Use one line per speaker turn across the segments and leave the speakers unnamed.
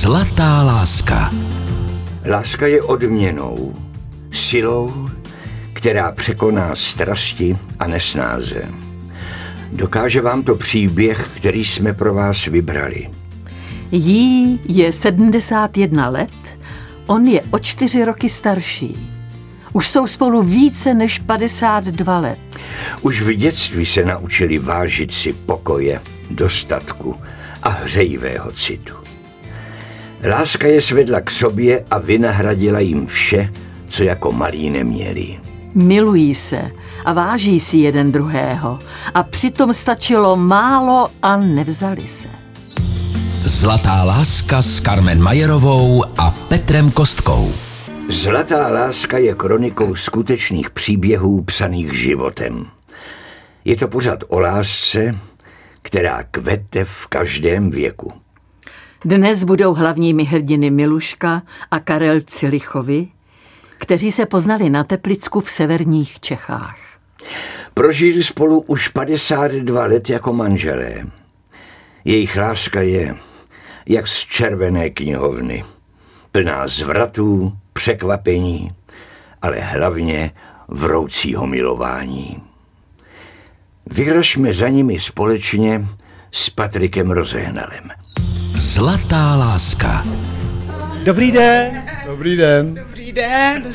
Zlatá láska.
Láska je odměnou, silou, která překoná strasti a nesnáze. Dokáže vám to příběh, který jsme pro vás vybrali.
Jí je 71 let, on je o čtyři roky starší. Už jsou spolu více než 52 let.
Už v dětství se naučili vážit si pokoje, dostatku a hřejivého citu. Láska je svedla k sobě a vynahradila jim vše, co jako malí neměli.
Milují se a váží si jeden druhého a přitom stačilo málo a nevzali se.
Zlatá láska s Carmen Majerovou a Petrem Kostkou.
Zlatá láska je kronikou skutečných příběhů psaných životem. Je to pořád o lásce, která kvete v každém věku.
Dnes budou hlavními hrdiny Miluška a Karel Cilichovi, kteří se poznali na Teplicku v severních Čechách.
Prožili spolu už 52 let jako manželé. Jejich láska je jak z červené knihovny, plná zvratů, překvapení, ale hlavně vroucího milování. Vyražme za nimi společně s Patrikem Rozehnalem.
Zlatá láska.
Dobrý den.
Dobrý den.
Dobrý den.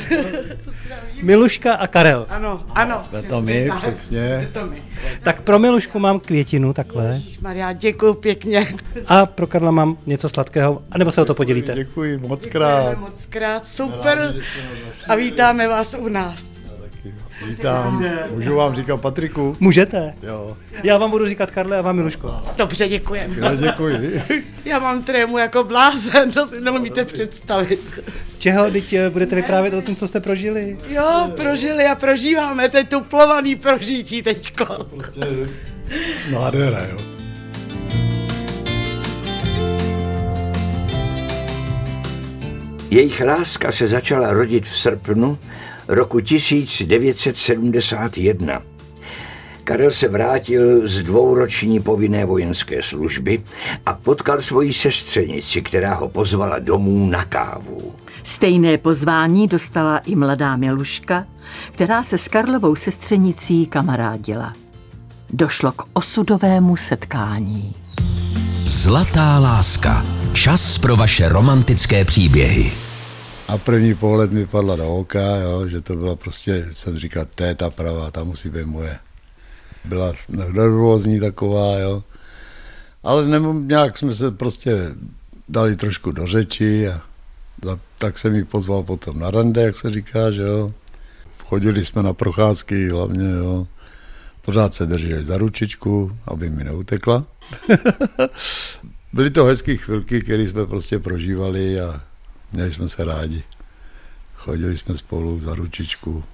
Miluška a Karel.
Ano, ano.
Jsme to my,
tak.
přesně.
To my.
Tak pro Milušku mám květinu takhle
Maria, děkuji pěkně.
a pro Karla mám něco sladkého, anebo se o to podělíte.
Děkuji moc
Děkujeme
krát.
moc krát, super. A vítáme vás u nás.
Vítám. Můžu vám říkat Patriku?
Můžete.
Jo.
Já vám budu říkat Karle a vám Miluško.
Dobře, děkujeme.
Já děkuji.
Já mám trému jako blázen, to si neumíte představit.
Z čeho teď eh, budete vyprávět o tom, co jste prožili?
Jo, prožili a prožíváme teď tu plovaný prožití teďko.
Nádhera, jo.
Jejich láska se začala rodit v srpnu roku 1971. Karel se vrátil z dvouroční povinné vojenské služby a potkal svoji sestřenici, která ho pozvala domů na kávu.
Stejné pozvání dostala i mladá Miluška, která se s Karlovou sestřenicí kamarádila. Došlo k osudovému setkání.
Zlatá láska. Čas pro vaše romantické příběhy.
A první pohled mi padla do oka, jo, že to byla prostě, jsem říkal, to je ta pravá, ta musí být moje. Byla nervózní taková, jo. Ale nebo nějak jsme se prostě dali trošku do řeči a tak jsem ji pozval potom na rande, jak se říká, že jo. Chodili jsme na procházky hlavně, jo. Pořád se drželi za ručičku, aby mi neutekla. Byly to hezké chvilky, které jsme prostě prožívali a měli jsme se rádi. Chodili jsme spolu za ručičku.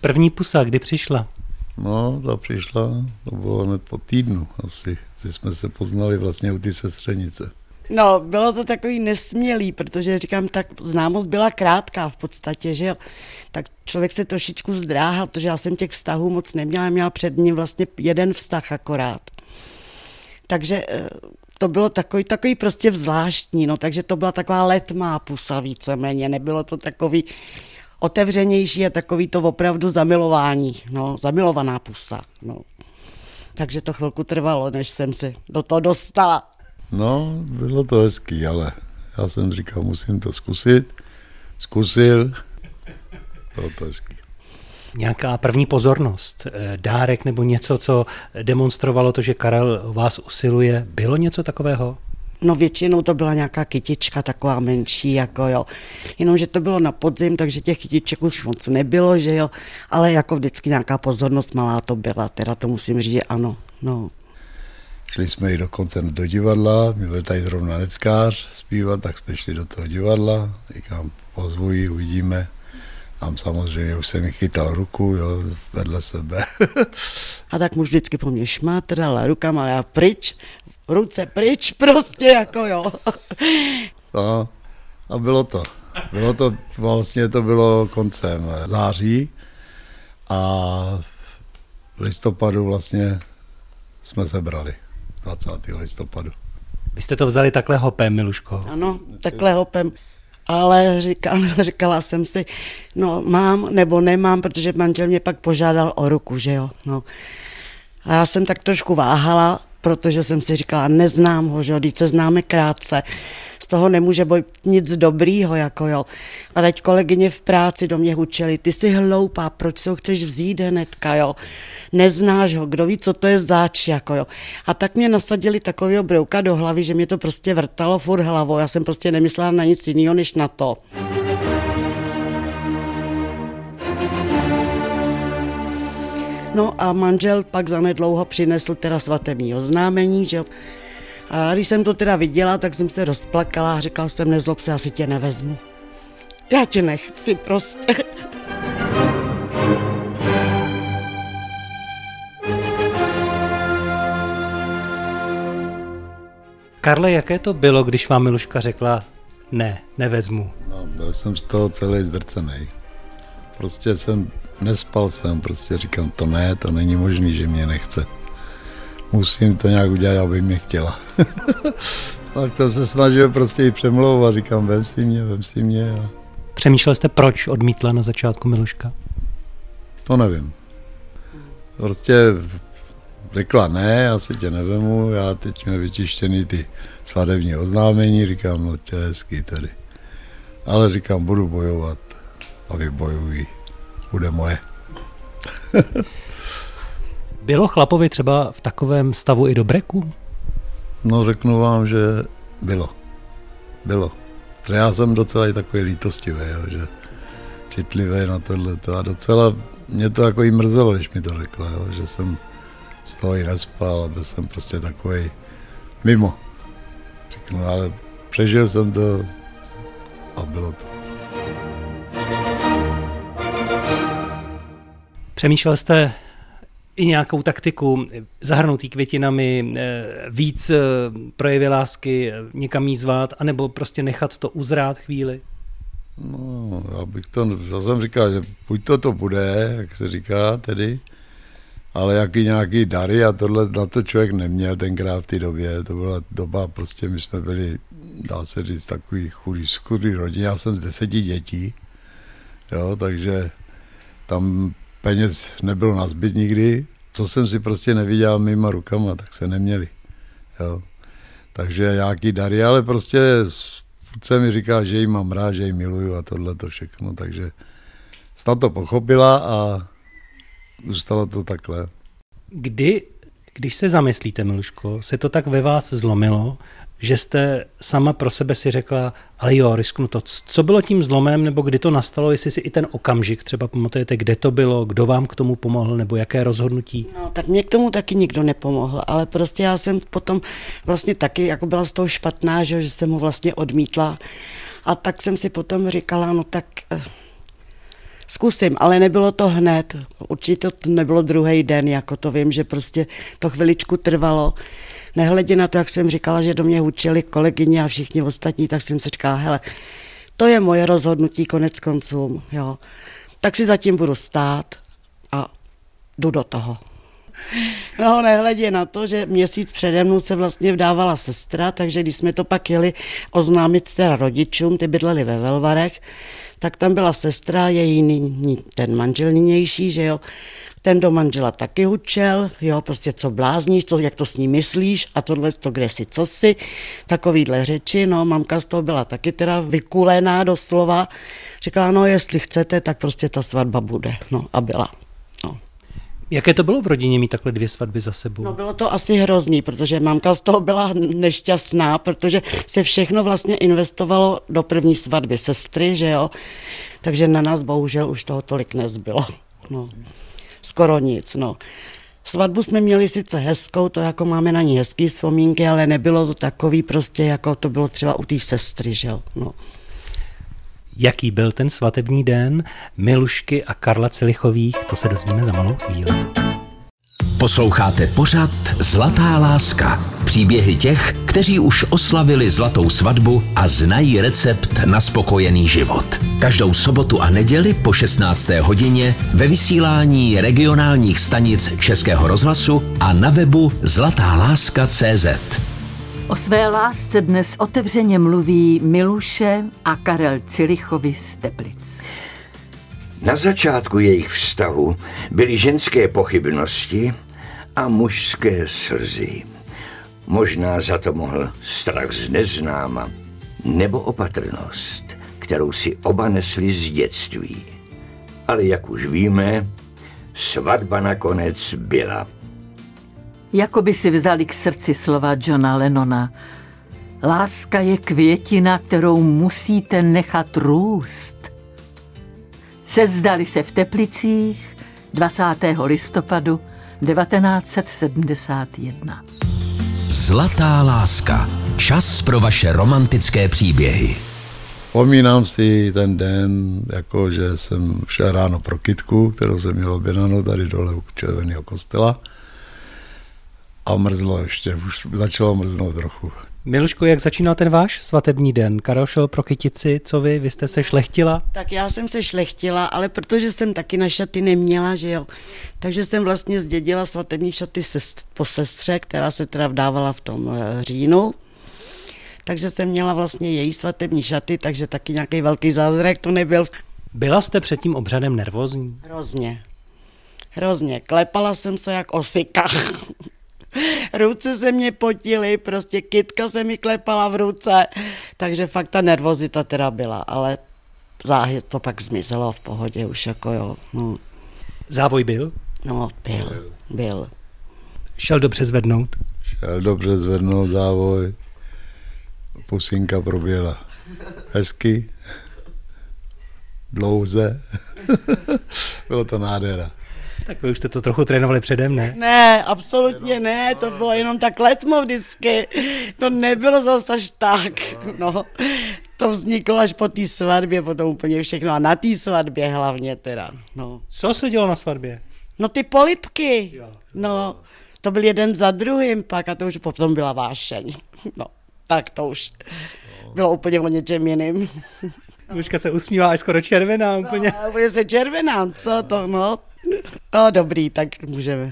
První pusa, kdy přišla?
No, ta přišla, to bylo hned po týdnu asi, co jsme se poznali vlastně u ty sestřenice.
No, bylo to takový nesmělý, protože říkám, tak známost byla krátká v podstatě, že jo. Tak člověk se trošičku zdráhal, protože já jsem těch vztahů moc neměla, měla před ním vlastně jeden vztah akorát. Takže eh, to bylo takový, takový prostě zvláštní, no, takže to byla taková letmá pusa víceméně, nebylo to takový otevřenější a takový to opravdu zamilování, no, zamilovaná pusa, no. Takže to chvilku trvalo, než jsem se do toho dostala.
No, bylo to hezký, ale já jsem říkal, musím to zkusit. Zkusil, bylo to hezký.
Nějaká první pozornost, eh, dárek nebo něco, co demonstrovalo to, že Karel o vás usiluje. Bylo něco takového?
No většinou to byla nějaká kytička taková menší, jako jo. Jenomže to bylo na podzim, takže těch kytiček už moc nebylo, že jo. Ale jako vždycky nějaká pozornost malá to byla, teda to musím říct, že ano. No.
Šli jsme i dokonce do divadla, my byl tady zrovna neckář zpívat, tak jsme šli do toho divadla, říkám, pozvu ji, uvidíme. Tam samozřejmě už jsem mi chytal ruku, jo, vedle sebe.
A tak muž vždycky po mně šmátral rukama a já pryč, ruce pryč prostě, jako jo.
No, a bylo to. Bylo to, vlastně to bylo koncem září a v listopadu vlastně jsme se brali, 20. listopadu.
Vy jste to vzali takhle hopem, Miluško.
Ano, takhle hopem. Ale říkám, říkala jsem si, no mám nebo nemám, protože manžel mě pak požádal o ruku, že jo. No. A já jsem tak trošku váhala, protože jsem si říkala, neznám ho, že jo, se známe krátce, z toho nemůže být nic dobrýho, jako jo. A teď kolegyně v práci do mě hučeli, ty jsi hloupá, proč si ho chceš vzít hnedka, jo, neznáš ho, kdo ví, co to je záč, jako jo. A tak mě nasadili takového brouka do hlavy, že mě to prostě vrtalo furt hlavou, já jsem prostě nemyslela na nic jiného, než na to. No a manžel pak zanedlouho přinesl teda svatební oznámení, že a když jsem to teda viděla, tak jsem se rozplakala a říkala jsem, nezlob se, asi tě nevezmu. Já tě nechci prostě.
Karle, jaké to bylo, když vám Miluška řekla, ne, nevezmu?
No, byl jsem z toho celý zdrcený. Prostě jsem nespal jsem, prostě říkám, to ne, to není možný, že mě nechce. Musím to nějak udělat, aby mě chtěla. tak jsem se snažil prostě i přemlouvat, říkám, vem si mě, vem si mě. A...
Přemýšlel jste, proč odmítla na začátku Miluška?
To nevím. Prostě řekla ne, já si tě nevemu, já teď mě vytištěný ty svadební oznámení, říkám, no to je hezký tady. Ale říkám, budu bojovat a vybojuji bude moje.
Bylo chlapovi třeba v takovém stavu i do breku?
No řeknu vám, že bylo. Bylo. Já jsem docela i takový lítostivý, jo, že citlivý na tohle. A docela mě to jako i mrzelo, když mi to řekla, jo, že jsem z toho i nespal a byl jsem prostě takový mimo. Řeknu, ale přežil jsem to a bylo to.
Přemýšlel jste i nějakou taktiku, zahrnutý květinami, eh, víc eh, projevy lásky, eh, někam jí zvát, anebo prostě nechat to uzrát chvíli?
No, já bych to, jsem říkal, že buď to to bude, jak se říká tedy, ale jaký nějaký dary a tohle na to člověk neměl tenkrát v té době. To byla doba, prostě my jsme byli, dá se říct, takový chudý, chudý rodin. Já jsem z deseti dětí, jo, takže tam peněz nebylo na zbyt nikdy, co jsem si prostě neviděl mýma rukama, tak se neměli. Jo. Takže nějaký dary, ale prostě se mi říká, že jí mám rád, že jí miluju a tohle to všechno, takže snad to pochopila a zůstalo to takhle.
Kdy, když se zamyslíte, Miluško, se to tak ve vás zlomilo, že jste sama pro sebe si řekla, ale jo, risknu to. Co bylo tím zlomem, nebo kdy to nastalo, jestli si i ten okamžik třeba pamatujete, kde to bylo, kdo vám k tomu pomohl, nebo jaké rozhodnutí?
No, tak mě k tomu taky nikdo nepomohl, ale prostě já jsem potom vlastně taky jako byla z toho špatná, že, že jsem ho vlastně odmítla. A tak jsem si potom říkala, no tak eh, zkusím, ale nebylo to hned. Určitě to nebylo druhý den, jako to vím, že prostě to chviličku trvalo nehledě na to, jak jsem říkala, že do mě učili kolegyně a všichni ostatní, tak jsem si říkala, hele, to je moje rozhodnutí konec konců, jo. Tak si zatím budu stát a jdu do toho. No, nehledě na to, že měsíc přede mnou se vlastně vdávala sestra, takže když jsme to pak jeli oznámit teda rodičům, ty bydleli ve Velvarech, tak tam byla sestra, její ten manžel nynější, že jo, ten do manžela taky hučel, jo, prostě co blázníš, co, jak to s ním myslíš a tohle to kde si, co si, takovýhle řeči, no, mamka z toho byla taky teda vykulená doslova, říkala, no, jestli chcete, tak prostě ta svatba bude, no, a byla. No.
Jaké to bylo v rodině mít takhle dvě svatby za sebou?
No bylo to asi hrozný, protože mamka z toho byla nešťastná, protože se všechno vlastně investovalo do první svatby sestry, že jo, takže na nás bohužel už toho tolik nezbylo. No skoro nic. No. Svatbu jsme měli sice hezkou, to jako máme na ní hezký vzpomínky, ale nebylo to takový prostě, jako to bylo třeba u té sestry, že. No.
Jaký byl ten svatební den Milušky a Karla Celichových, to se dozvíme za malou chvíli.
Posloucháte pořad Zlatá láska. Příběhy těch, kteří už oslavili zlatou svatbu a znají recept na spokojený život. Každou sobotu a neděli po 16. hodině ve vysílání regionálních stanic Českého rozhlasu a na webu zlatáláska.cz.
O své lásce dnes otevřeně mluví Miluše a Karel Cilichovi z Teplic.
Na začátku jejich vztahu byly ženské pochybnosti a mužské slzy. Možná za to mohl strach z neznáma nebo opatrnost, kterou si oba nesli z dětství. Ale jak už víme, svatba nakonec byla.
Jako by si vzali k srdci slova Johna Lennona. Láska je květina, kterou musíte nechat růst. Sezdali se v Teplicích 20. listopadu 1971.
Zlatá láska. Čas pro vaše romantické příběhy.
Vzpomínám si ten den, jako že jsem šel ráno pro kitku, kterou jsem měl objednanou tady dole u Červeného kostela. A mrzlo ještě, už začalo mrznout trochu.
Miluško, jak začínal ten váš svatební den? Karel šel pro kytici, co vy? Vy jste se šlechtila?
Tak já jsem se šlechtila, ale protože jsem taky na šaty neměla, že jo, takže jsem vlastně zdědila svatební šaty po sestře, která se teda vdávala v tom eh, říjnu. Takže jsem měla vlastně její svatební šaty, takže taky nějaký velký zázrak to nebyl.
Byla jste před tím obřadem nervózní?
Hrozně. Hrozně. Klepala jsem se jak osika. ruce se mě potily, prostě kytka se mi klepala v ruce, takže fakt ta nervozita teda byla, ale záhy to pak zmizelo v pohodě už jako jo. No.
Závoj byl?
No, byl, byl.
Šel dobře zvednout?
Šel dobře zvednout závoj. Pusinka proběhla hezky, dlouze. Bylo to nádhera.
Tak vy už jste to trochu trénovali předem, ne?
Ne, absolutně ne, to bylo jenom tak letmo vždycky. To nebylo zase až tak, no. To vzniklo až po té svatbě, potom úplně všechno. A na té svatbě hlavně teda, no.
Co se dělo na svatbě?
No ty polipky, no. To byl jeden za druhým pak a to už potom byla vášeň. No, tak to už bylo úplně o něčem jiným.
Mužka se usmívá až skoro červená úplně.
No, úplně se červená, co to, no. No dobrý, tak můžeme.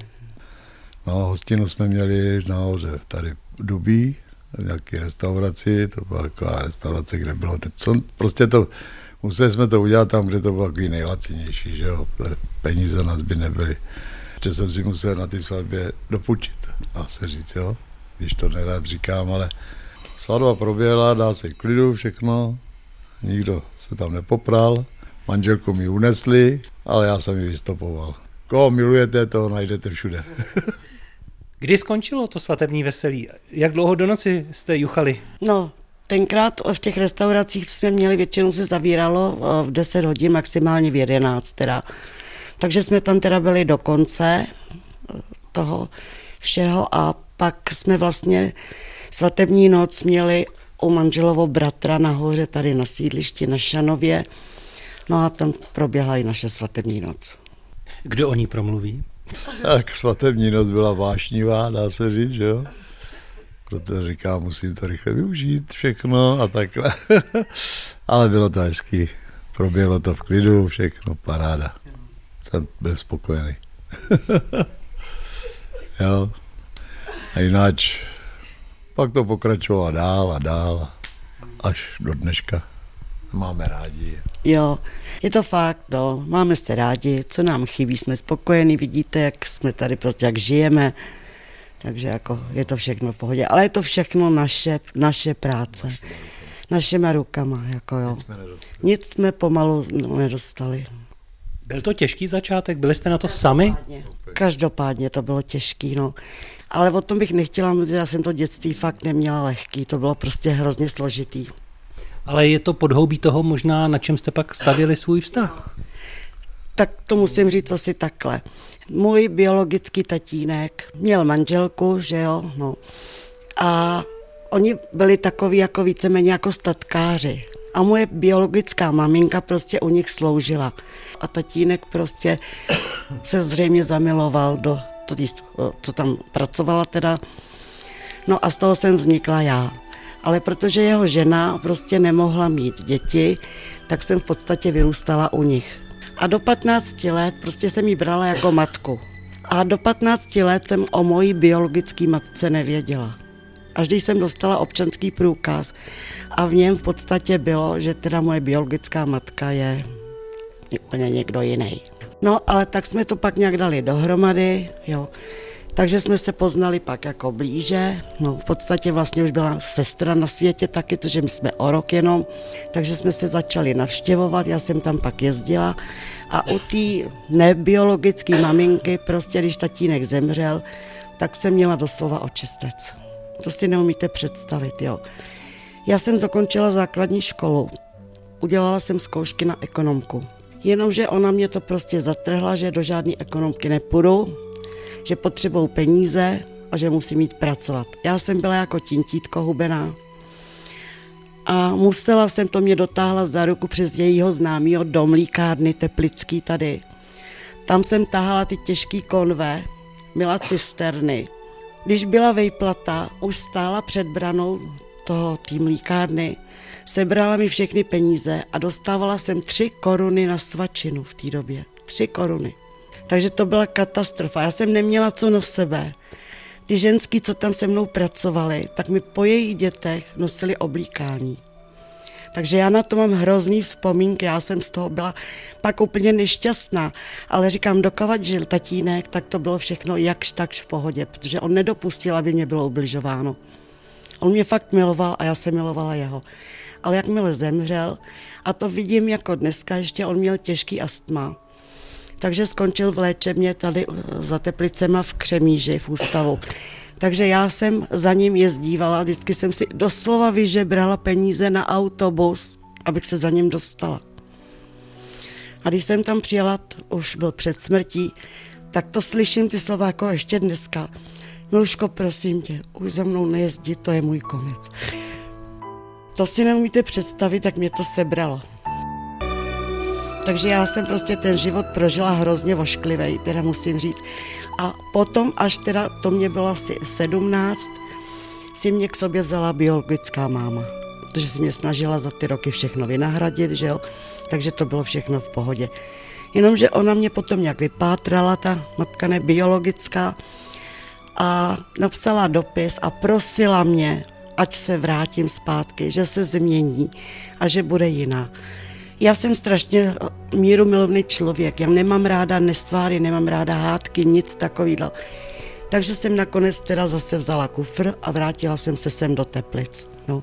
No, hostinu jsme měli nahoře tady Dubí, v nějaké restauraci, to byla taková restaurace, kde bylo teď, co, prostě to, museli jsme to udělat tam, kde to bylo takový nejlacinější, že jo, peníze nás by nebyly. Že jsem si musel na ty svatbě dopučit, dá se říct, jo, když to nerad říkám, ale svatba proběhla, dá se klidu všechno, nikdo se tam nepopral, manželku mi unesli, ale já jsem ji vystopoval. Koho milujete, toho najdete všude.
Kdy skončilo to svatební veselí? Jak dlouho do noci jste juchali?
No, tenkrát v těch restauracích jsme měli, většinou se zavíralo eh, v 10 hodin, maximálně v 11 teda. Takže jsme tam teda byli do konce eh, toho všeho a pak jsme vlastně svatební noc měli u manželovo bratra nahoře tady na sídlišti na Šanově No a tam proběhla i naše svatební noc.
Kdo o ní promluví?
Tak svatební noc byla vášnivá, dá se říct, že jo? Proto říkám, musím to rychle využít všechno a takhle. Ale bylo to hezký. Proběhlo to v klidu, všechno, paráda. Jsem byl spokojený. jo. A jinak pak to pokračovalo dál a dál, až do dneška máme rádi.
Jo, je to fakt, no, máme se rádi, co nám chybí, jsme spokojení, vidíte, jak jsme tady prostě, jak žijeme, takže jako je to všechno v pohodě, ale je to všechno naše, naše práce, našima rukama, jako jo. Nic jsme pomalu no, nedostali.
Byl to těžký začátek? Byli jste na to sami?
Každopádně to bylo těžký, no. Ale o tom bych nechtěla mluvit, já jsem to dětství fakt neměla lehký, to bylo prostě hrozně složitý
ale je to podhoubí toho možná, na čem jste pak stavili svůj vztah.
Tak to musím říct asi takhle. Můj biologický tatínek měl manželku, že jo, no. A oni byli takový jako víceméně jako statkáři. A moje biologická maminka prostě u nich sloužila. A tatínek prostě se zřejmě zamiloval do to, co tam pracovala teda. No a z toho jsem vznikla já ale protože jeho žena prostě nemohla mít děti, tak jsem v podstatě vyrůstala u nich. A do 15 let prostě jsem ji brala jako matku. A do 15 let jsem o mojí biologické matce nevěděla. Až když jsem dostala občanský průkaz a v něm v podstatě bylo, že teda moje biologická matka je úplně někdo jiný. No, ale tak jsme to pak nějak dali dohromady, jo. Takže jsme se poznali pak jako blíže, no v podstatě vlastně už byla sestra na světě taky, protože my jsme o rok jenom, takže jsme se začali navštěvovat, já jsem tam pak jezdila a u té nebiologické maminky, prostě když tatínek zemřel, tak jsem měla doslova očistec. To si neumíte představit, jo. Já jsem zakončila základní školu, udělala jsem zkoušky na ekonomku. Jenomže ona mě to prostě zatrhla, že do žádné ekonomky nepůjdu, že potřebují peníze a že musí mít pracovat. Já jsem byla jako tintítko hubená a musela jsem to mě dotáhla za ruku přes jejího známého do mlíkárny Teplický tady. Tam jsem tahala ty těžký konve, měla cisterny. Když byla vejplata, už stála před branou toho té mlíkárny, sebrala mi všechny peníze a dostávala jsem tři koruny na svačinu v té době. Tři koruny. Takže to byla katastrofa. Já jsem neměla co na sebe. Ty ženský, co tam se mnou pracovali, tak mi po jejich dětech nosili oblíkání. Takže já na to mám hrozný vzpomínky, já jsem z toho byla pak úplně nešťastná, ale říkám, dokovat žil tatínek, tak to bylo všechno jakž takž v pohodě, protože on nedopustil, aby mě bylo ubližováno. On mě fakt miloval a já jsem milovala jeho. Ale jakmile zemřel, a to vidím jako dneska, ještě on měl těžký astma, takže skončil v léčebně tady eh, za Teplicema v Křemíži v ústavu. Takže já jsem za ním jezdívala, vždycky jsem si doslova vyžebrala peníze na autobus, abych se za ním dostala. A když jsem tam přijela, už byl před smrtí, tak to slyším ty slova jako ještě dneska. Miluško, prosím tě, už za mnou nejezdí, to je můj konec. To si neumíte představit, jak mě to sebralo. Takže já jsem prostě ten život prožila hrozně vošklivý, teda musím říct. A potom, až teda to mě bylo asi 17, si mě k sobě vzala biologická máma, protože si mě snažila za ty roky všechno vynahradit, že jo, takže to bylo všechno v pohodě. Jenomže ona mě potom nějak vypátrala, ta matka nebiologická, a napsala dopis a prosila mě, ať se vrátím zpátky, že se změní a že bude jiná. Já jsem strašně eh, míru milovný člověk. Já nemám ráda nestváry, nemám ráda hádky, nic takového. Takže jsem nakonec teda zase vzala kufr a vrátila jsem se sem do Teplic. No.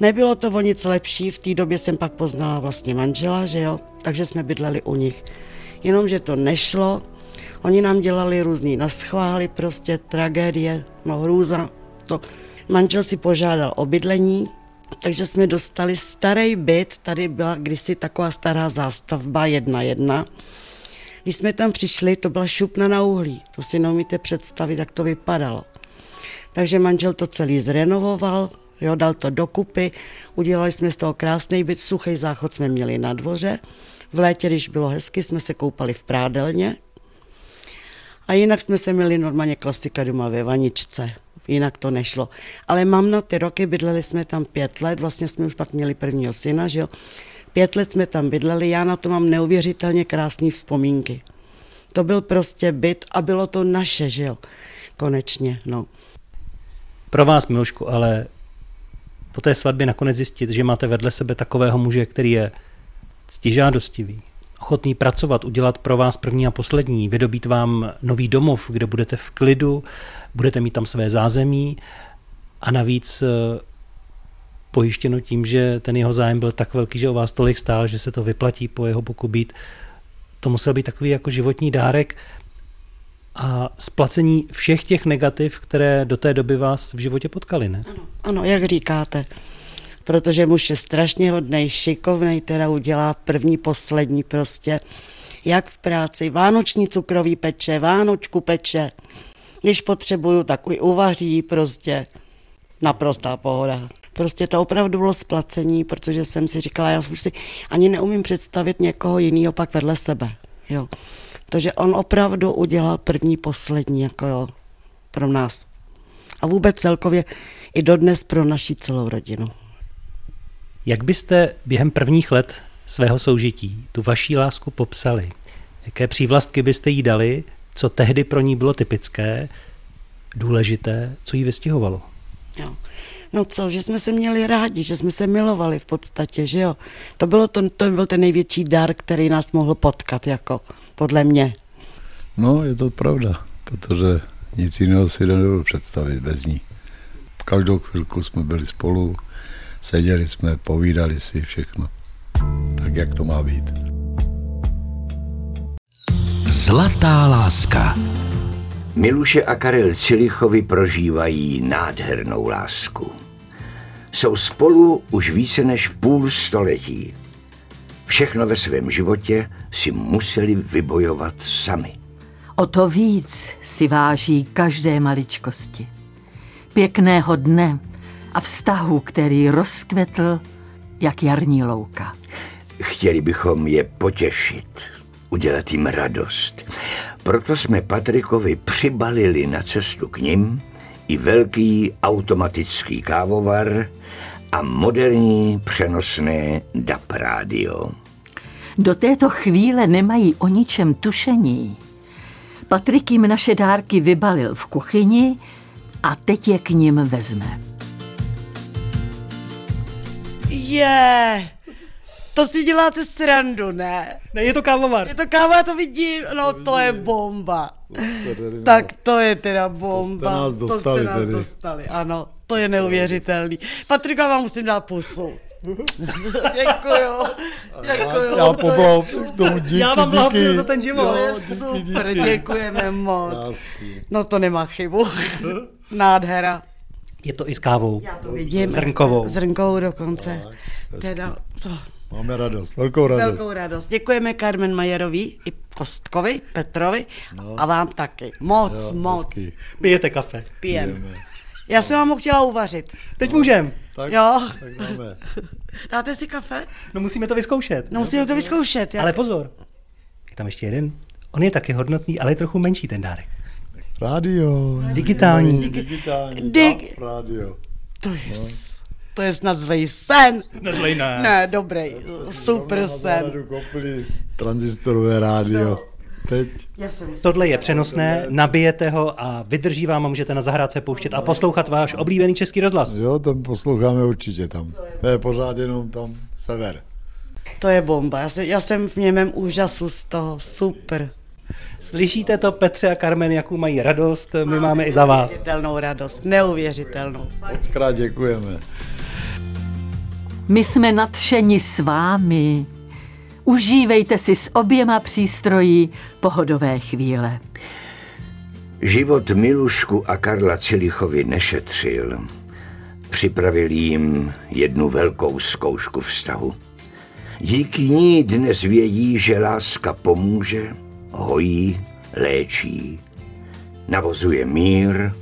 Nebylo to o nic lepší, v té době jsem pak poznala vlastně manžela, že jo, takže jsme bydleli u nich. Jenomže to nešlo, oni nám dělali různý naschvály, prostě tragédie, no hrůza. To. Manžel si požádal o bydlení, takže jsme dostali starý byt, tady byla kdysi taková stará zástavba jedna jedna. Když jsme tam přišli, to byla šupna na uhlí. To si neumíte představit, jak to vypadalo. Takže manžel to celý zrenovoval, jo, dal to dokupy, udělali jsme z toho krásný byt, suchý záchod jsme měli na dvoře. V létě, když bylo hezky, jsme se koupali v prádelně. A jinak jsme se měli normálně klasika doma ve vaničce jinak to nešlo. Ale mám na ty roky, bydleli jsme tam pět let, vlastně jsme už pak měli prvního syna, že jo. Pět let jsme tam bydleli, já na to mám neuvěřitelně krásné vzpomínky. To byl prostě byt a bylo to naše, že jo, konečně, no.
Pro vás, Milošku, ale po té svatbě nakonec zjistit, že máte vedle sebe takového muže, který je ctižádostivý, ochotný pracovat, udělat pro vás první a poslední, vydobít vám nový domov, kde budete v klidu, budete mít tam své zázemí a navíc eh, pojištěno tím, že ten jeho zájem byl tak velký, že o vás tolik stál, že se to vyplatí po jeho boku být. To musel být takový jako životní dárek a splacení všech těch negativ, které do té doby vás v životě potkaly, ne?
Ano, ano jak říkáte protože muž je strašně hodnej, šikovnej, teda udělá první, poslední prostě, jak v práci, vánoční cukrový peče, vánočku peče, když potřebuju, tak i uvaří prostě, naprostá pohoda. Prostě to opravdu bylo splacení, protože jsem si říkala, já už si ani neumím představit někoho jiného pak vedle sebe. Jo. Protože on opravdu udělal první, poslední, jako jo, pro nás. A vůbec celkově i dodnes pro naši celou rodinu.
Jak byste během prvních let svého soužití tu vaší lásku popsali? Jaké přívlastky byste jí dali, co tehdy pro ní bylo typické, důležité, co jí vystihovalo?
Jo. No co, že jsme se měli rádi, že jsme se milovali v podstatě, že jo. To, bylo to, to byl ten největší dar, který nás mohl potkat, jako podle mě.
No, je to pravda, protože nic jiného si nedovedu představit bez ní. Každou chvilku jsme byli spolu, seděli jsme, povídali si všechno. Tak, jak to má být.
Zlatá láska.
Miluše a Karel Cilichovi prožívají nádhernou lásku. Jsou spolu už více než půl století. Všechno ve svém životě si museli vybojovat sami.
O to víc si váží každé maličkosti. Pěkného dne a vztahu, který rozkvetl jak jarní louka.
Chtěli bychom je potěšit, udělat jim radost. Proto jsme Patrikovi přibalili na cestu k nim i velký automatický kávovar a moderní přenosné DAP rádio.
Do této chvíle nemají o ničem tušení. Patrik jim naše dárky vybalil v kuchyni a teď je k ním vezme.
Je, to si děláte srandu, ne?
Ne, je to kávovar.
Je to káva, já to vidím, no to je bomba. Tak to je teda bomba.
nás dostali
to jste nás
tedy.
dostali, ano, to je neuvěřitelný. Patrika vám musím dát pusu. děkuju, děkuju.
Já
to je
poblahop
super.
k tomu díky,
Já vám
díky.
blahopřeju za ten život.
To je
Jo, díky,
super,
díky.
děkujeme moc.
Krásný.
No to nemá chybu. Nádhera.
Je to i s kávou.
Já to vidím.
Zrnkovou.
Zrnkovou dokonce. Teda to,
Máme radost, velkou radost.
velkou radost. Děkujeme Carmen Majerovi i Kostkovi, Petrovi a vám taky. Moc,
Jo,
moc.
hezký.
Pijete kafe.
Pijem. Já jsem vám ho chtěla uvařit.
Teď můžem.
Tak,
Jo.
tak máme.
Dáte si kafe?
No musíme to vyzkoušet.
No musíme to vyzkoušet. Já...
Ale pozor. Je tam ještě jeden. On je taky hodnotný, ale je trochu menší ten dárek.
Rádio.
Digitální.
Digitální.
Dig-
DAB rádio.
To je, to je snad zlej sen.
Nezlej ne.
Ne, dobrý, super sen.
Tranzistorové rádio. Teď
Já jsem
Tohle je přenosné, nabijete ho a vydrží vám a můžete na zahrádce pouštět a poslouchat váš oblíbený český rozhlas.
Jo, tam posloucháme určitě tam. To je pořád jenom tam sever.
To je bomba. Já, se, já jsem v němém úžasu z toho. Super.
Slyšíte to, Petře a Carmen, jakou mají radost, my máme i za vás.
Neuvěřitelnou radost. Neuvěřitelnou.
Moc krát děkujeme.
My jsme nadšeni s vámi. Užívejte si s oběma přístroji pohodové chvíle.
Život Milušku a Karla Cilichovi nešetřil. Připravil jim jednu velkou zkoušku vztahu. Díky ní dnes vědí, že láska pomůže, hojí, léčí, navozuje mír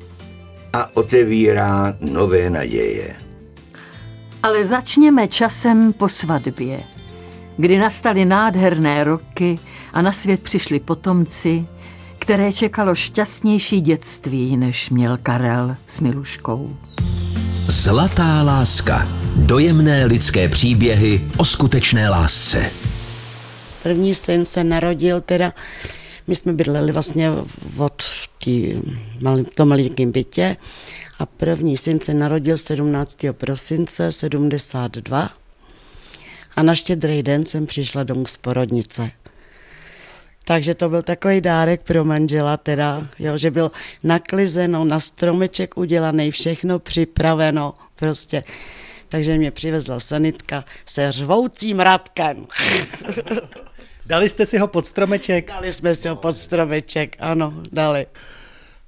a otevírá nové naděje.
Ale začněme časem po svatbě, kdy nastaly nádherné roky a na svět přišli potomci, které čekalo šťastnější dětství, než měl Karel s Miluškou.
Zlatá láska. Dojemné lidské příběhy o skutečné lásce.
První syn se narodil teda, my jsme bydleli vlastně od v tý, malý, tom malinkém bytě a první syn se narodil 17. prosince 72 a na štědrý den jsem přišla domů z porodnice. Takže to byl takový dárek pro manžela, teda, jo, že byl naklizeno, na stromeček udělaný, všechno připraveno, prostě. Takže mě přivezla sanitka se řvoucím radkem.
Dali jste si ho pod stromeček?
Dali jsme si ho pod stromeček, ano, dali.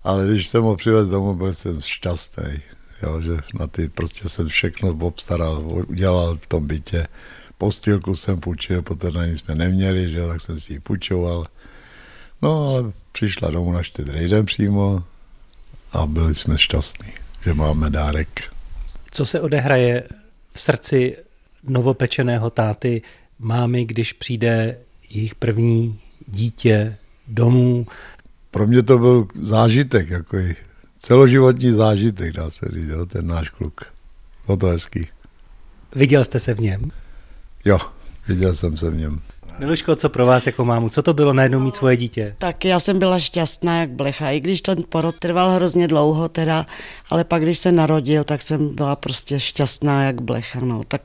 Ale když jsem ho přivez domů, byl jsem šťastný. Jo, že na ty prostě jsem všechno obstaral, udělal v tom bytě. Postýlku jsem půjčil, protože na ní jsme neměli, že tak jsem si ji půjčoval. No, ale přišla domů na štědrý den přímo a byli jsme šťastní, že máme dárek.
Co se odehraje v srdci novopečeného táty mámy, když přijde jejich první dítě domů?
Pro mě to byl zážitek, jako celoživotní zážitek, dá se říct, jo, ten náš kluk. Bylo to hezký.
Viděl jste se v něm?
Jo, viděl jsem se v něm.
Miluško, co pro vás jako mámu? Co to bylo najednou mít svoje dítě?
Tak já jsem byla šťastná jak blecha, i když ten porod trval hrozně dlouho teda, ale pak když se narodil, tak jsem byla prostě šťastná jak blecha, no. Tak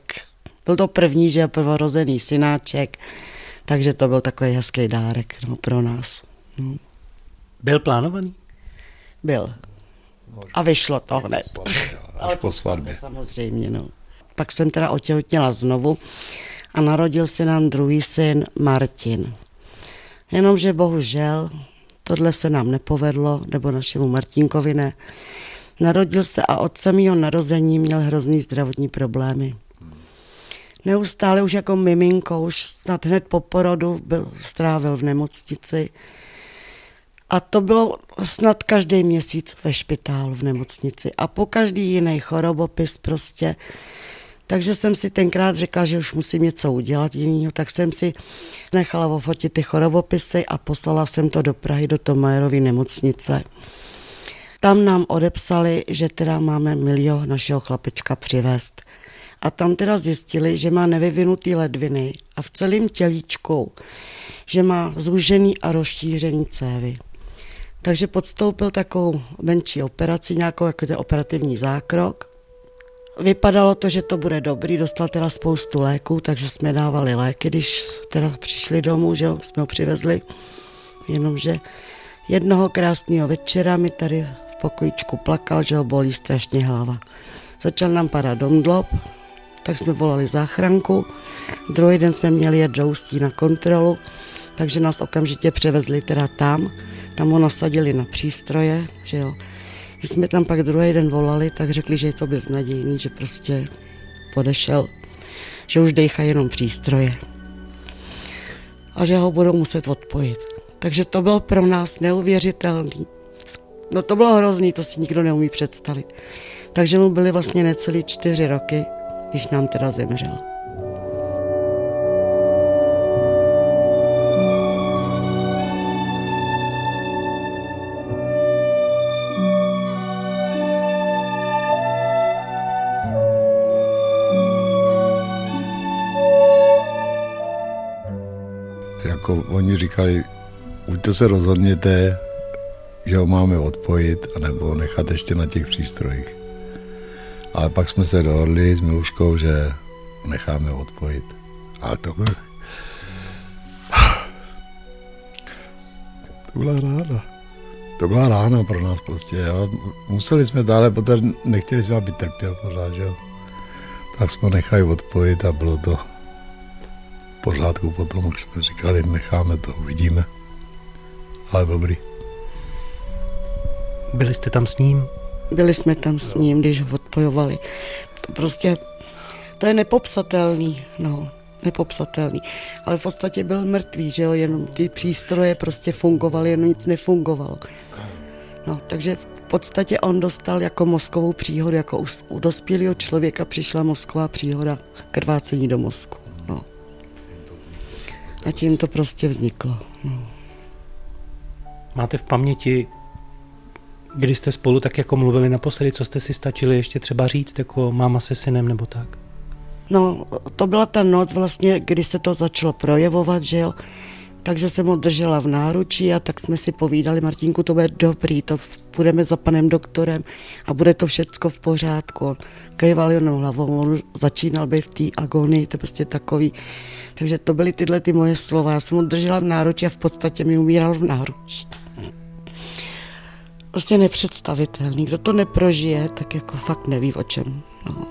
byl to první, že prvorozený synáček, takže to byl takový hezký dárek no, pro nás. No.
Byl plánovaný?
Byl. A vyšlo to hned.
Až po svatbě.
Samozřejmě, no. Pak jsem teda otěhotněla znovu a narodil se nám druhý syn Martin. Jenomže bohužel tohle se nám nepovedlo, nebo našemu Martinkovi ne. Narodil se a od samého narození měl hrozný zdravotní problémy. Neustále už jako miminko, už snad hned po porodu byl, strávil v nemocnici. A to bylo snad každý měsíc ve špitálu v nemocnici. A po každý jiný chorobopis prostě takže jsem si tenkrát řekla, že už musím něco udělat jiného, tak jsem si nechala ofotit ty chorobopisy a poslala jsem to do Prahy, do Tomajerovy nemocnice. Tam nám odepsali, že teda máme Milio našeho chlapečka přivést. A tam teda zjistili, že má nevyvinutý ledviny a v celém tělíčku, že má zúžený a rozšířený cévy. Takže podstoupil takovou menší operaci, nějakou jako operativní zákrok Vypadalo to, že to bude dobrý, dostal teda spoustu léků, takže jsme dávali léky, když teda přišli domů, že jsme ho přivezli. Jenomže jednoho krásného večera mi tady v pokojičku plakal, že ho bolí strašně hlava. Začal nám padat domdlob, tak jsme volali záchranku. Druhý den jsme měli jet do Ústí na kontrolu, takže nás okamžitě převezli teda tam. Tam ho nasadili na přístroje, že jo. Když jsme tam pak druhý den volali, tak řekli, že je to beznadějný, že prostě odešel, že už dejchá jenom přístroje a že ho budou muset odpojit. Takže to bylo pro nás neuvěřitelný. No to bylo hrozný, to si nikdo neumí představit. Takže mu byly vlastně necelý čtyři roky, když nám teda zemřel.
jako oni říkali, buď to se rozhodněte, že ho máme odpojit, anebo nechat ještě na těch přístrojích. Ale pak jsme se dohodli s Miluškou, že necháme odpojit. Ale to byl... To byla rána. To byla rána pro nás prostě, jo. Museli jsme dále, protože nechtěli jsme, aby trpěl pořád, jo. Tak jsme nechali odpojit a bylo to pořádku potom, už jsme říkali, necháme to, uvidíme. Ale dobrý.
Byli jste tam s ním?
Byli jsme tam s ním, když ho odpojovali. To prostě, to je nepopsatelný, no, nepopsatelný. Ale v podstatě byl mrtvý, že jo, jenom ty přístroje prostě fungovaly, jenom nic nefungovalo. No, takže v podstatě on dostal jako mozkovou příhodu, jako u, u dospělého člověka přišla mozková příhoda, krvácení do mozku. No. A tím to prostě vzniklo. No.
Máte v paměti, kdy jste spolu tak jako mluvili naposledy, co jste si stačili ještě třeba říct, jako máma se synem nebo tak?
No, to byla ta noc vlastně, kdy se to začalo projevovat, že jo. Takže jsem ho držela v náručí a tak jsme si povídali, Martinku, to bude dobrý, to půjdeme za panem doktorem a bude to všecko v pořádku. Kejval jenom hlavou, on začínal být v té agonii, to je prostě takový. Takže to byly tyhle ty moje slova. Já jsem ho držela v náručí a v podstatě mi umíral v náručí. Prostě nepředstavitelný. Kdo to neprožije, tak jako fakt neví o čem. No,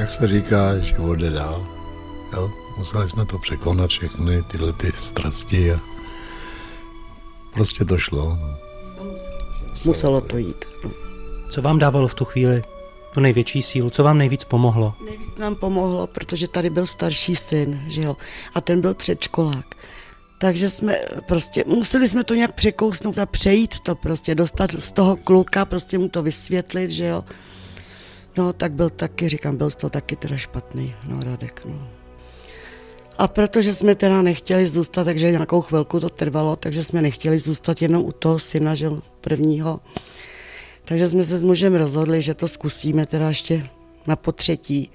Jak se říká, život jde dál. Jo? Museli jsme to překonat všechny tyhle ty strasti a prostě to šlo. No.
Muselo to jít. No.
Co vám dávalo v tu chvíli tu největší sílu? Co vám nejvíc pomohlo?
Nejvíc nám pomohlo, protože tady byl starší syn, že jo, a ten byl předškolák. Takže jsme prostě, museli jsme to nějak překousnout a přejít to prostě, dostat z toho kluka, prostě mu to vysvětlit, že jo. No, tak byl taky, říkám, byl toho taky teda špatný, no, Radek, no. A protože jsme teda nechtěli zůstat, takže nějakou chvilku to trvalo, takže jsme nechtěli zůstat jenom u toho syna, že prvního. Takže jsme se s mužem rozhodli, že to zkusíme teda ještě na potřetí.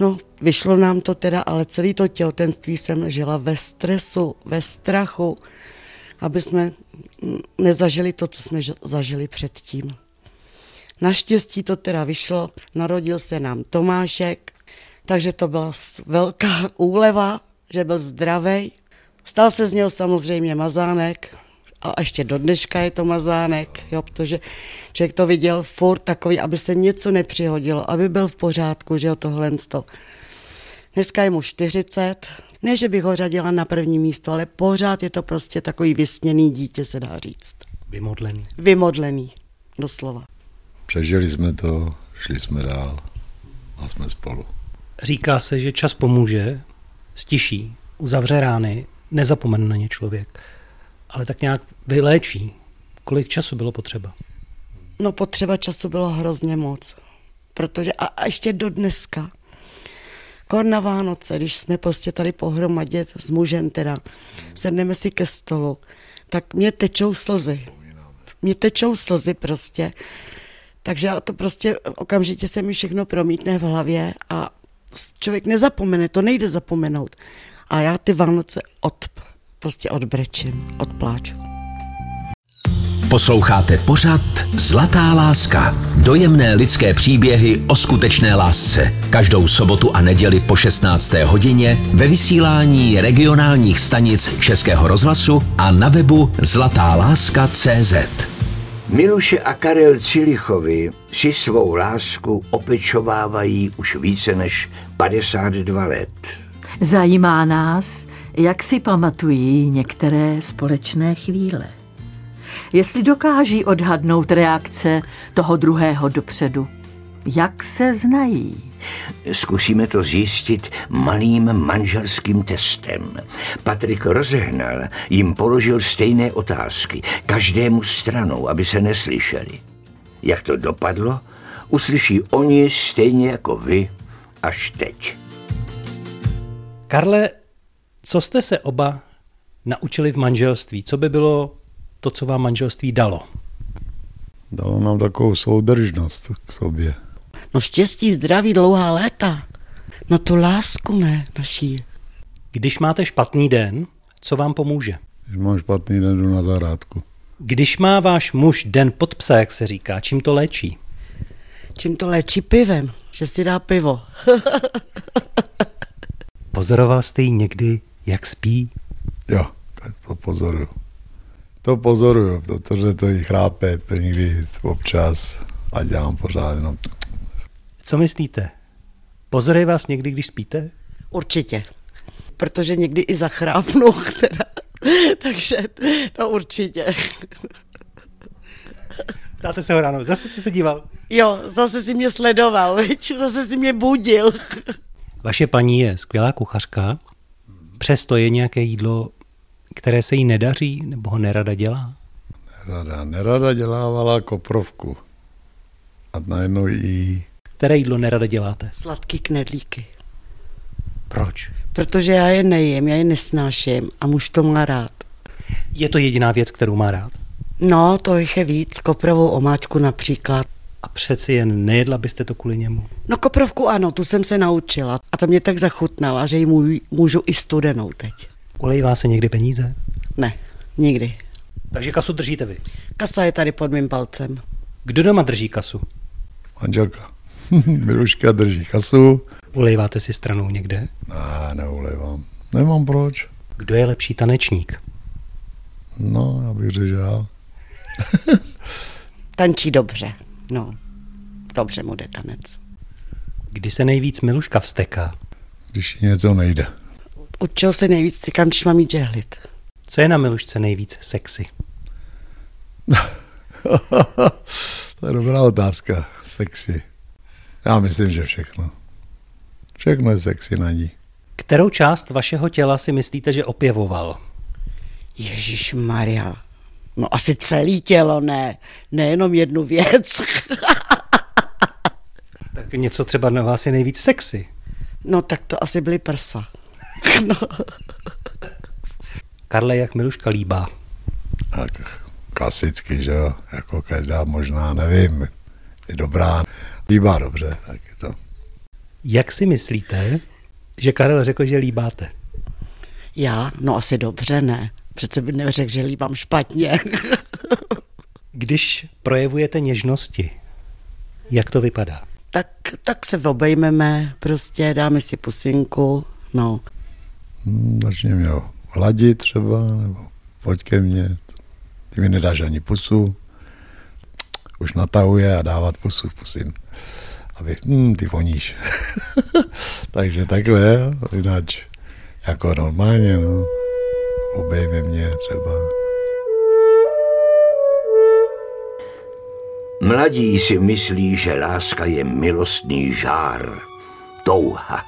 No, vyšlo nám to teda, ale celý to těhotenství jsem žila ve stresu, ve strachu, aby jsme nezažili to, co jsme zažili předtím. Naštěstí to teda vyšlo, narodil se nám Tomášek, takže to byla velká úleva, že byl zdravý. Stal se z něho samozřejmě mazánek, a ještě do dneška je to mazánek, jo, protože člověk to viděl furt takový, aby se něco nepřihodilo, aby byl v pořádku, že jo, tohle. Dneska je mu 40, ne, že bych ho řadila na první místo, ale pořád je to prostě takový vysněný dítě, se dá říct.
Vymodlený.
Vymodlený, doslova.
Přežili jsme to, šli jsme dál a jsme spolu.
Říká se, že čas pomůže, stiší, uzavře rány, nezapomene na ně člověk, ale tak nějak vyléčí. Kolik času bylo potřeba?
No potřeba času bylo hrozně moc, protože a, a ještě do dneska, kor na Vánoce, když jsme prostě tady pohromadě s mužem teda, sedneme si ke stolu, tak mě tečou slzy. Mě tečou slzy prostě. Takže to prostě okamžitě se mi všechno promítne v hlavě a člověk nezapomene, to nejde zapomenout. A já ty Vánoce od, prostě odbrečím, odpláču.
Posloucháte pořad Zlatá láska. Dojemné lidské příběhy o skutečné lásce. Každou sobotu a neděli po 16. hodině ve vysílání regionálních stanic Českého rozhlasu a na webu zlatáláska.cz.
Miluše a Karel Cilichovi si svou lásku opečovávají už více než 52 let.
Zajímá nás, jak si pamatují některé společné chvíle. Jestli dokáží odhadnout reakce toho druhého dopředu. Jak se znají?
Zkusíme to zjistit malým manželským testem. Patrik rozehnal, jim položil stejné otázky, každému stranou, aby se neslyšeli. Jak to dopadlo, uslyší oni stejně jako vy až teď.
Karle, co jste se oba naučili v manželství? Co by bylo to, co vám manželství dalo?
Dalo nám takovou soudržnost k sobě.
No štěstí, zdraví, dlouhá léta. No tu lásku ne, naší.
Když máte špatný den, co vám pomůže?
Když mám špatný den, jdu na zahrádku.
Když má váš muž den pod psa, jak se říká, čím to léčí?
Čím to léčí pivem, že si dá pivo.
Pozoroval jste jí někdy, jak spí?
Jo, to pozoruju. To pozoruju, protože to jí chrápe, to někdy občas a dělám pořád jenom.
Co myslíte? Pozoruje vás někdy, když spíte?
Určitě. Protože někdy i zachrápnu, teda. Takže to určitě.
Dáte se ho ráno, zase jsi se díval.
Jo, zase si mě sledoval, veď? zase si mě budil.
Vaše paní je skvělá kuchařka, přesto je nějaké jídlo, které se jí nedaří, nebo ho nerada dělá?
Nerada, nerada dělávala koprovku. A najednou jí...
Které jídlo nerada děláte?
Sladký knedlíky.
Proč?
Protože já je nejím, já je nesnáším a muž to má rád.
Je to jediná věc, kterou má rád?
No, to jich je víc, koprovou omáčku například.
A přeci jen nejedla byste to kvůli němu?
No koprovku ano, tu jsem se naučila. A to mě tak zachutnala, že ji můžu i studenou teď.
Ulejvá se někdy peníze?
Ne, nikdy.
Takže kasu držíte vy?
Kasa je tady pod mým palcem.
Kdo doma drží kasu?
Manželka. Miluška drží kasu.
Ulejváte si stranou někde?
Ne, neulejvám. Nemám proč.
Kdo je lepší tanečník?
No, já bych řekl, že já.
Tančí dobře, no. Dobře mu jde tanec.
Kdy se nejvíc Miluška vsteká?
Když jí něco nejde.
U čeho se nejvíc cykám, když mám jít žehlit?
Co je na Milušce nejvíc sexy?
to je dobrá otázka. Sexy. Já myslím, že všechno. Všechno je sexy na ní.
Kterou část vašeho těla si myslíte, že opěvoval?
Ježíš Maria. No asi celý tělo, ne. Nejenom jednu věc.
Tak něco třeba na vás je nejvíc sexy.
No tak to asi byly prsa. No.
Karle, jak Miluška líbá?
Tak klasicky, že jo, jako každá možná, nevím, je dobrá, líbá dobře, tak je to.
Jak si myslíte, že Karel řekl, že líbáte?
Já? No asi dobře, ne. Přece by neřekl, že líbám špatně.
Když projevujete něžnosti, jak to vypadá?
tak, tak se obejmeme, prostě dáme si pusinku, no.
Hmm, začne mě hladit třeba, nebo pojď ke mně, ty mi nedáš ani pusu, už natahuje a dávat pusu, pusím, aby, hm, ty voníš. Takže takhle, jinak jako normálně, no, obejme mě třeba.
Mladí si myslí, že láska je milostný žár, touha.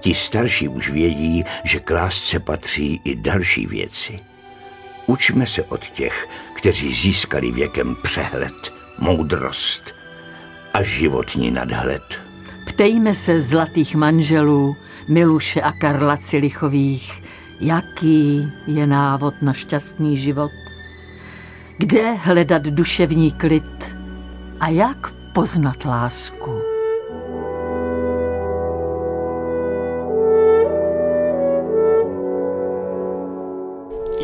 Ti starší už vědí, že k lásce patří i další věci. Učme se od těch, kteří získali věkem přehled, moudrost a životní nadhled.
Ptejme se zlatých manželů Miluše a Karla Cilichových, jaký je návod na šťastný život. Kde hledat duševní klid a jak poznat lásku?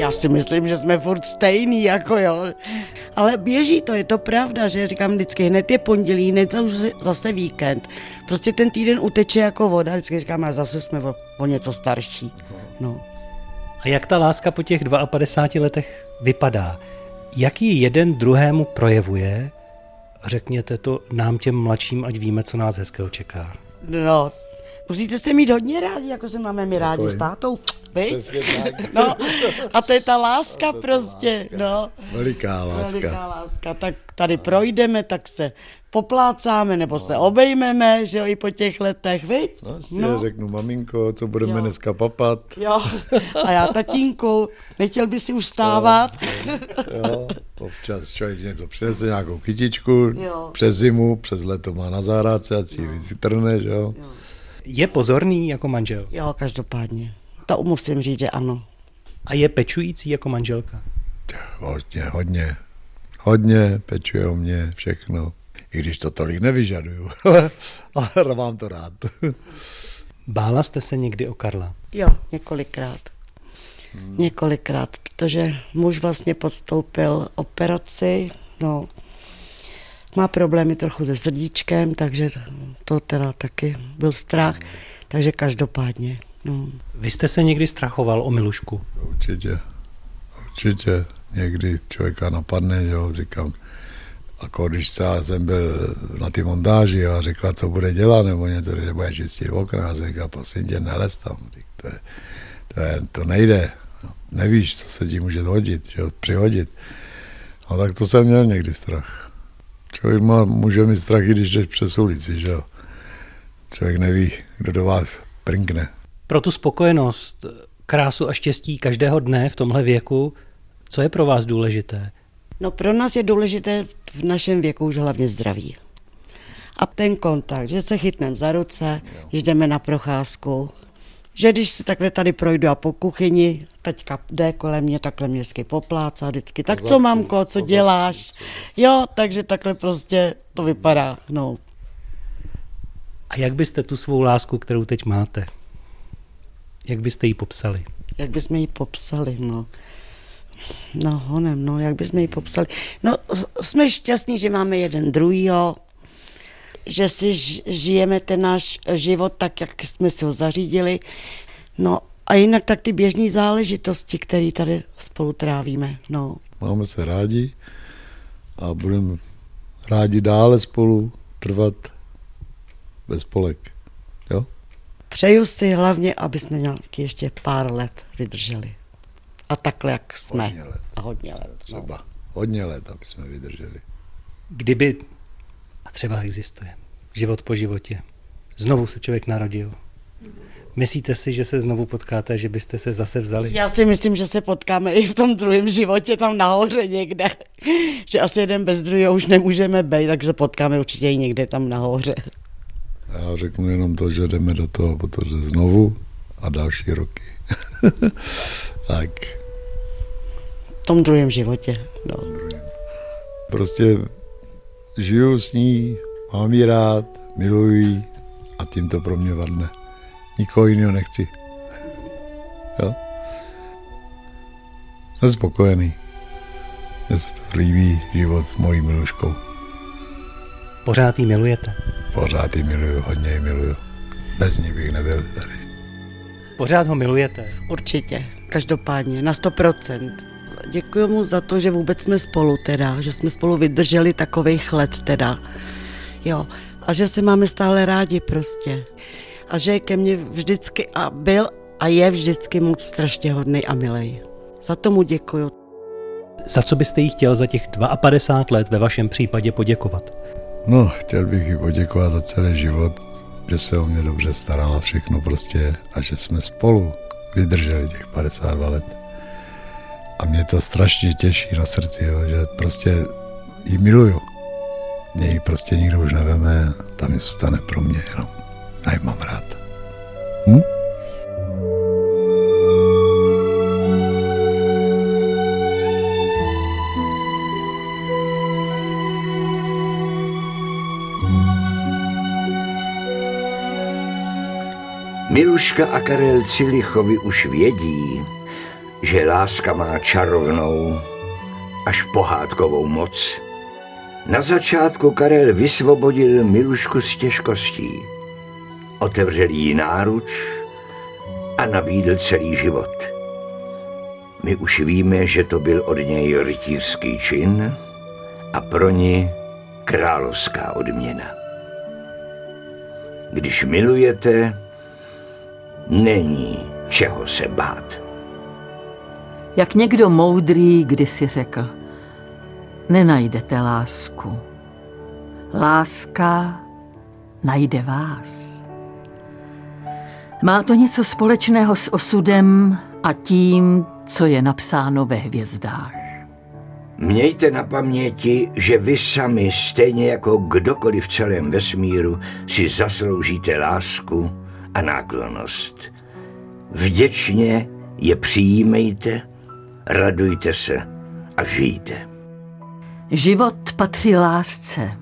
Já si myslím, že jsme furt stejný, jako jo. Ale běží to, je to pravda, že říkám vždycky, hned je pondělí, hned je už zase víkend. Prostě ten týden uteče jako voda, vždycky říkám, a zase jsme o, o něco starší. No.
A jak ta láska po těch 52 letech vypadá? Jak ji jeden druhému projevuje? Řekněte to nám těm mladším, ať víme, co nás hezkého čeká.
No, musíte se mít hodně rádi, jako se máme my rádi s tátou. No, a to je ta láska prostě, no.
Veliká láska.
Veliká láska. Tak tady projdeme, tak se poplácáme, nebo se obejmeme, že jo, i po těch letech, viď?
Vlastně no. řeknu, maminko, co budeme jo. dneska papat.
Jo, a já tatínku, nechtěl by si už stávat?
Jo, jo. občas člověk něco přinese, nějakou kytičku, jo. přes zimu, přes leto má na zahrádce, ať si no. trne, že jo. jo.
Je pozorný jako manžel?
Jo, každopádně. To musím říct, že ano.
A je pečující jako manželka?
Hodně, hodně. Hodně pečuje o mě všechno. I když to tolik nevyžaduju. Ale mám to rád.
Bála jste se někdy o Karla?
Jo, několikrát. Hmm. Několikrát, protože muž vlastně podstoupil operaci, no, má problémy trochu se srdíčkem, takže to teda taky byl strach, takže každopádně. No.
Vy jste se někdy strachoval o Milušku?
Určitě, určitě. Někdy člověka napadne, jo, říkám, jako když třeba jsem byl na ty montáži a řekla, co bude dělat, nebo něco, že bude čistit okna, a říká, prosím tě, nelez tam, to, je, to, je, to nejde, nevíš, co se ti může hodit, že, přihodit. No tak to jsem měl někdy strach. Člověk má, může mít strach, i když jdeš přes ulici, že jo. Člověk neví, kdo do vás prinkne.
Pro tu spokojenost, krásu a štěstí každého dne v tomhle věku, co je pro vás důležité?
No pro nás je důležité v našem věku už hlavně zdraví. A ten kontakt, že se chytneme za ruce, že jdeme na procházku, že když se takhle tady projdu a po kuchyni, teďka jde kolem mě, takhle mě vždycky poplácá vždycky, tak co mamko, co děláš? Jo, takže takhle prostě to vypadá, no.
A jak byste tu svou lásku, kterou teď máte, jak byste ji popsali?
Jak bychom ji popsali, no. No, honem, no, jak bychom ji popsali. No, jsme šťastní, že máme jeden druhýho, že si žijeme ten náš život tak, jak jsme si ho zařídili. No a jinak tak ty běžné záležitosti, které tady spolu trávíme. No.
Máme se rádi a budeme rádi dále spolu trvat bez spolek. Jo?
Přeju si hlavně, aby jsme nějaký ještě pár let vydrželi. A takhle, jak jsme.
Hodně let.
A hodně let.
No. Třeba hodně let, aby jsme vydrželi.
Kdyby, třeba existuje, život po životě, znovu se člověk narodil, Myslíte si, že se znovu potkáte, že byste se zase vzali?
Já si myslím, že se potkáme i v tom druhém životě, tam nahoře někde. Že asi jeden bez druhého už nemůžeme být, takže potkáme určitě i někde tam nahoře.
Já řeknu jenom to, že jdeme do toho, protože znovu a další roky. tak.
V tom druhém životě, no.
Prostě žiju s ní, mám ji rád, miluji a tím to pro mě vadne. Nikoho jiného nechci. Jo? Jsem spokojený. Mně se to líbí život s mojí miluškou.
Pořád ji milujete?
Pořád ji miluju, hodně ji miluju. Bez ní bych nebyl tady.
Pořád ho milujete?
Určitě, každopádně, na 100%. Děkuji mu za to, že vůbec jsme spolu teda, že jsme spolu vydrželi takových let teda. Jo, a že se máme stále rádi prostě. A že je ke mně vždycky a byl a je vždycky moc strašně hodný a milej. Za tomu děkuju.
Za co byste jí chtěl za těch 52 let ve vašem případě poděkovat?
No, chtěl bych jí poděkovat za celý život, že se o mě dobře starala všechno prostě a že jsme spolu vydrželi těch 52 let. A mě to strašně těší na srdci, jo, že prostě jí miluju. Mě ji prostě nikdo už neveme, tam mi zůstane pro mě jenom. A ji mám rád. Hm?
Miluška a Karel Cilichovi už vědí, že láska má čarovnou až pohádkovou moc. Na začátku Karel vysvobodil Milušku z těžkostí. Otevřel jí náruč a nabídl celý život. My už víme, že to byl od něj rytířský čin a pro ní královská odměna. Když milujete, není čeho se bát.
Jak někdo moudrý kdysi řekl, nenajdete lásku. Láska najde vás. Má to něco společného s osudem a tím, co je napsáno ve hvězdách.
Mějte na paměti, že vy sami, stejně jako kdokoliv v celém vesmíru, si zasloužíte lásku a náklonost. Vděčně je přijímejte, radujte se a žijte.
Život patří lásce.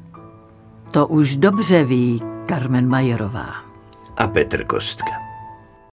To už dobře ví Carmen Majerová.
A Petr Kostka.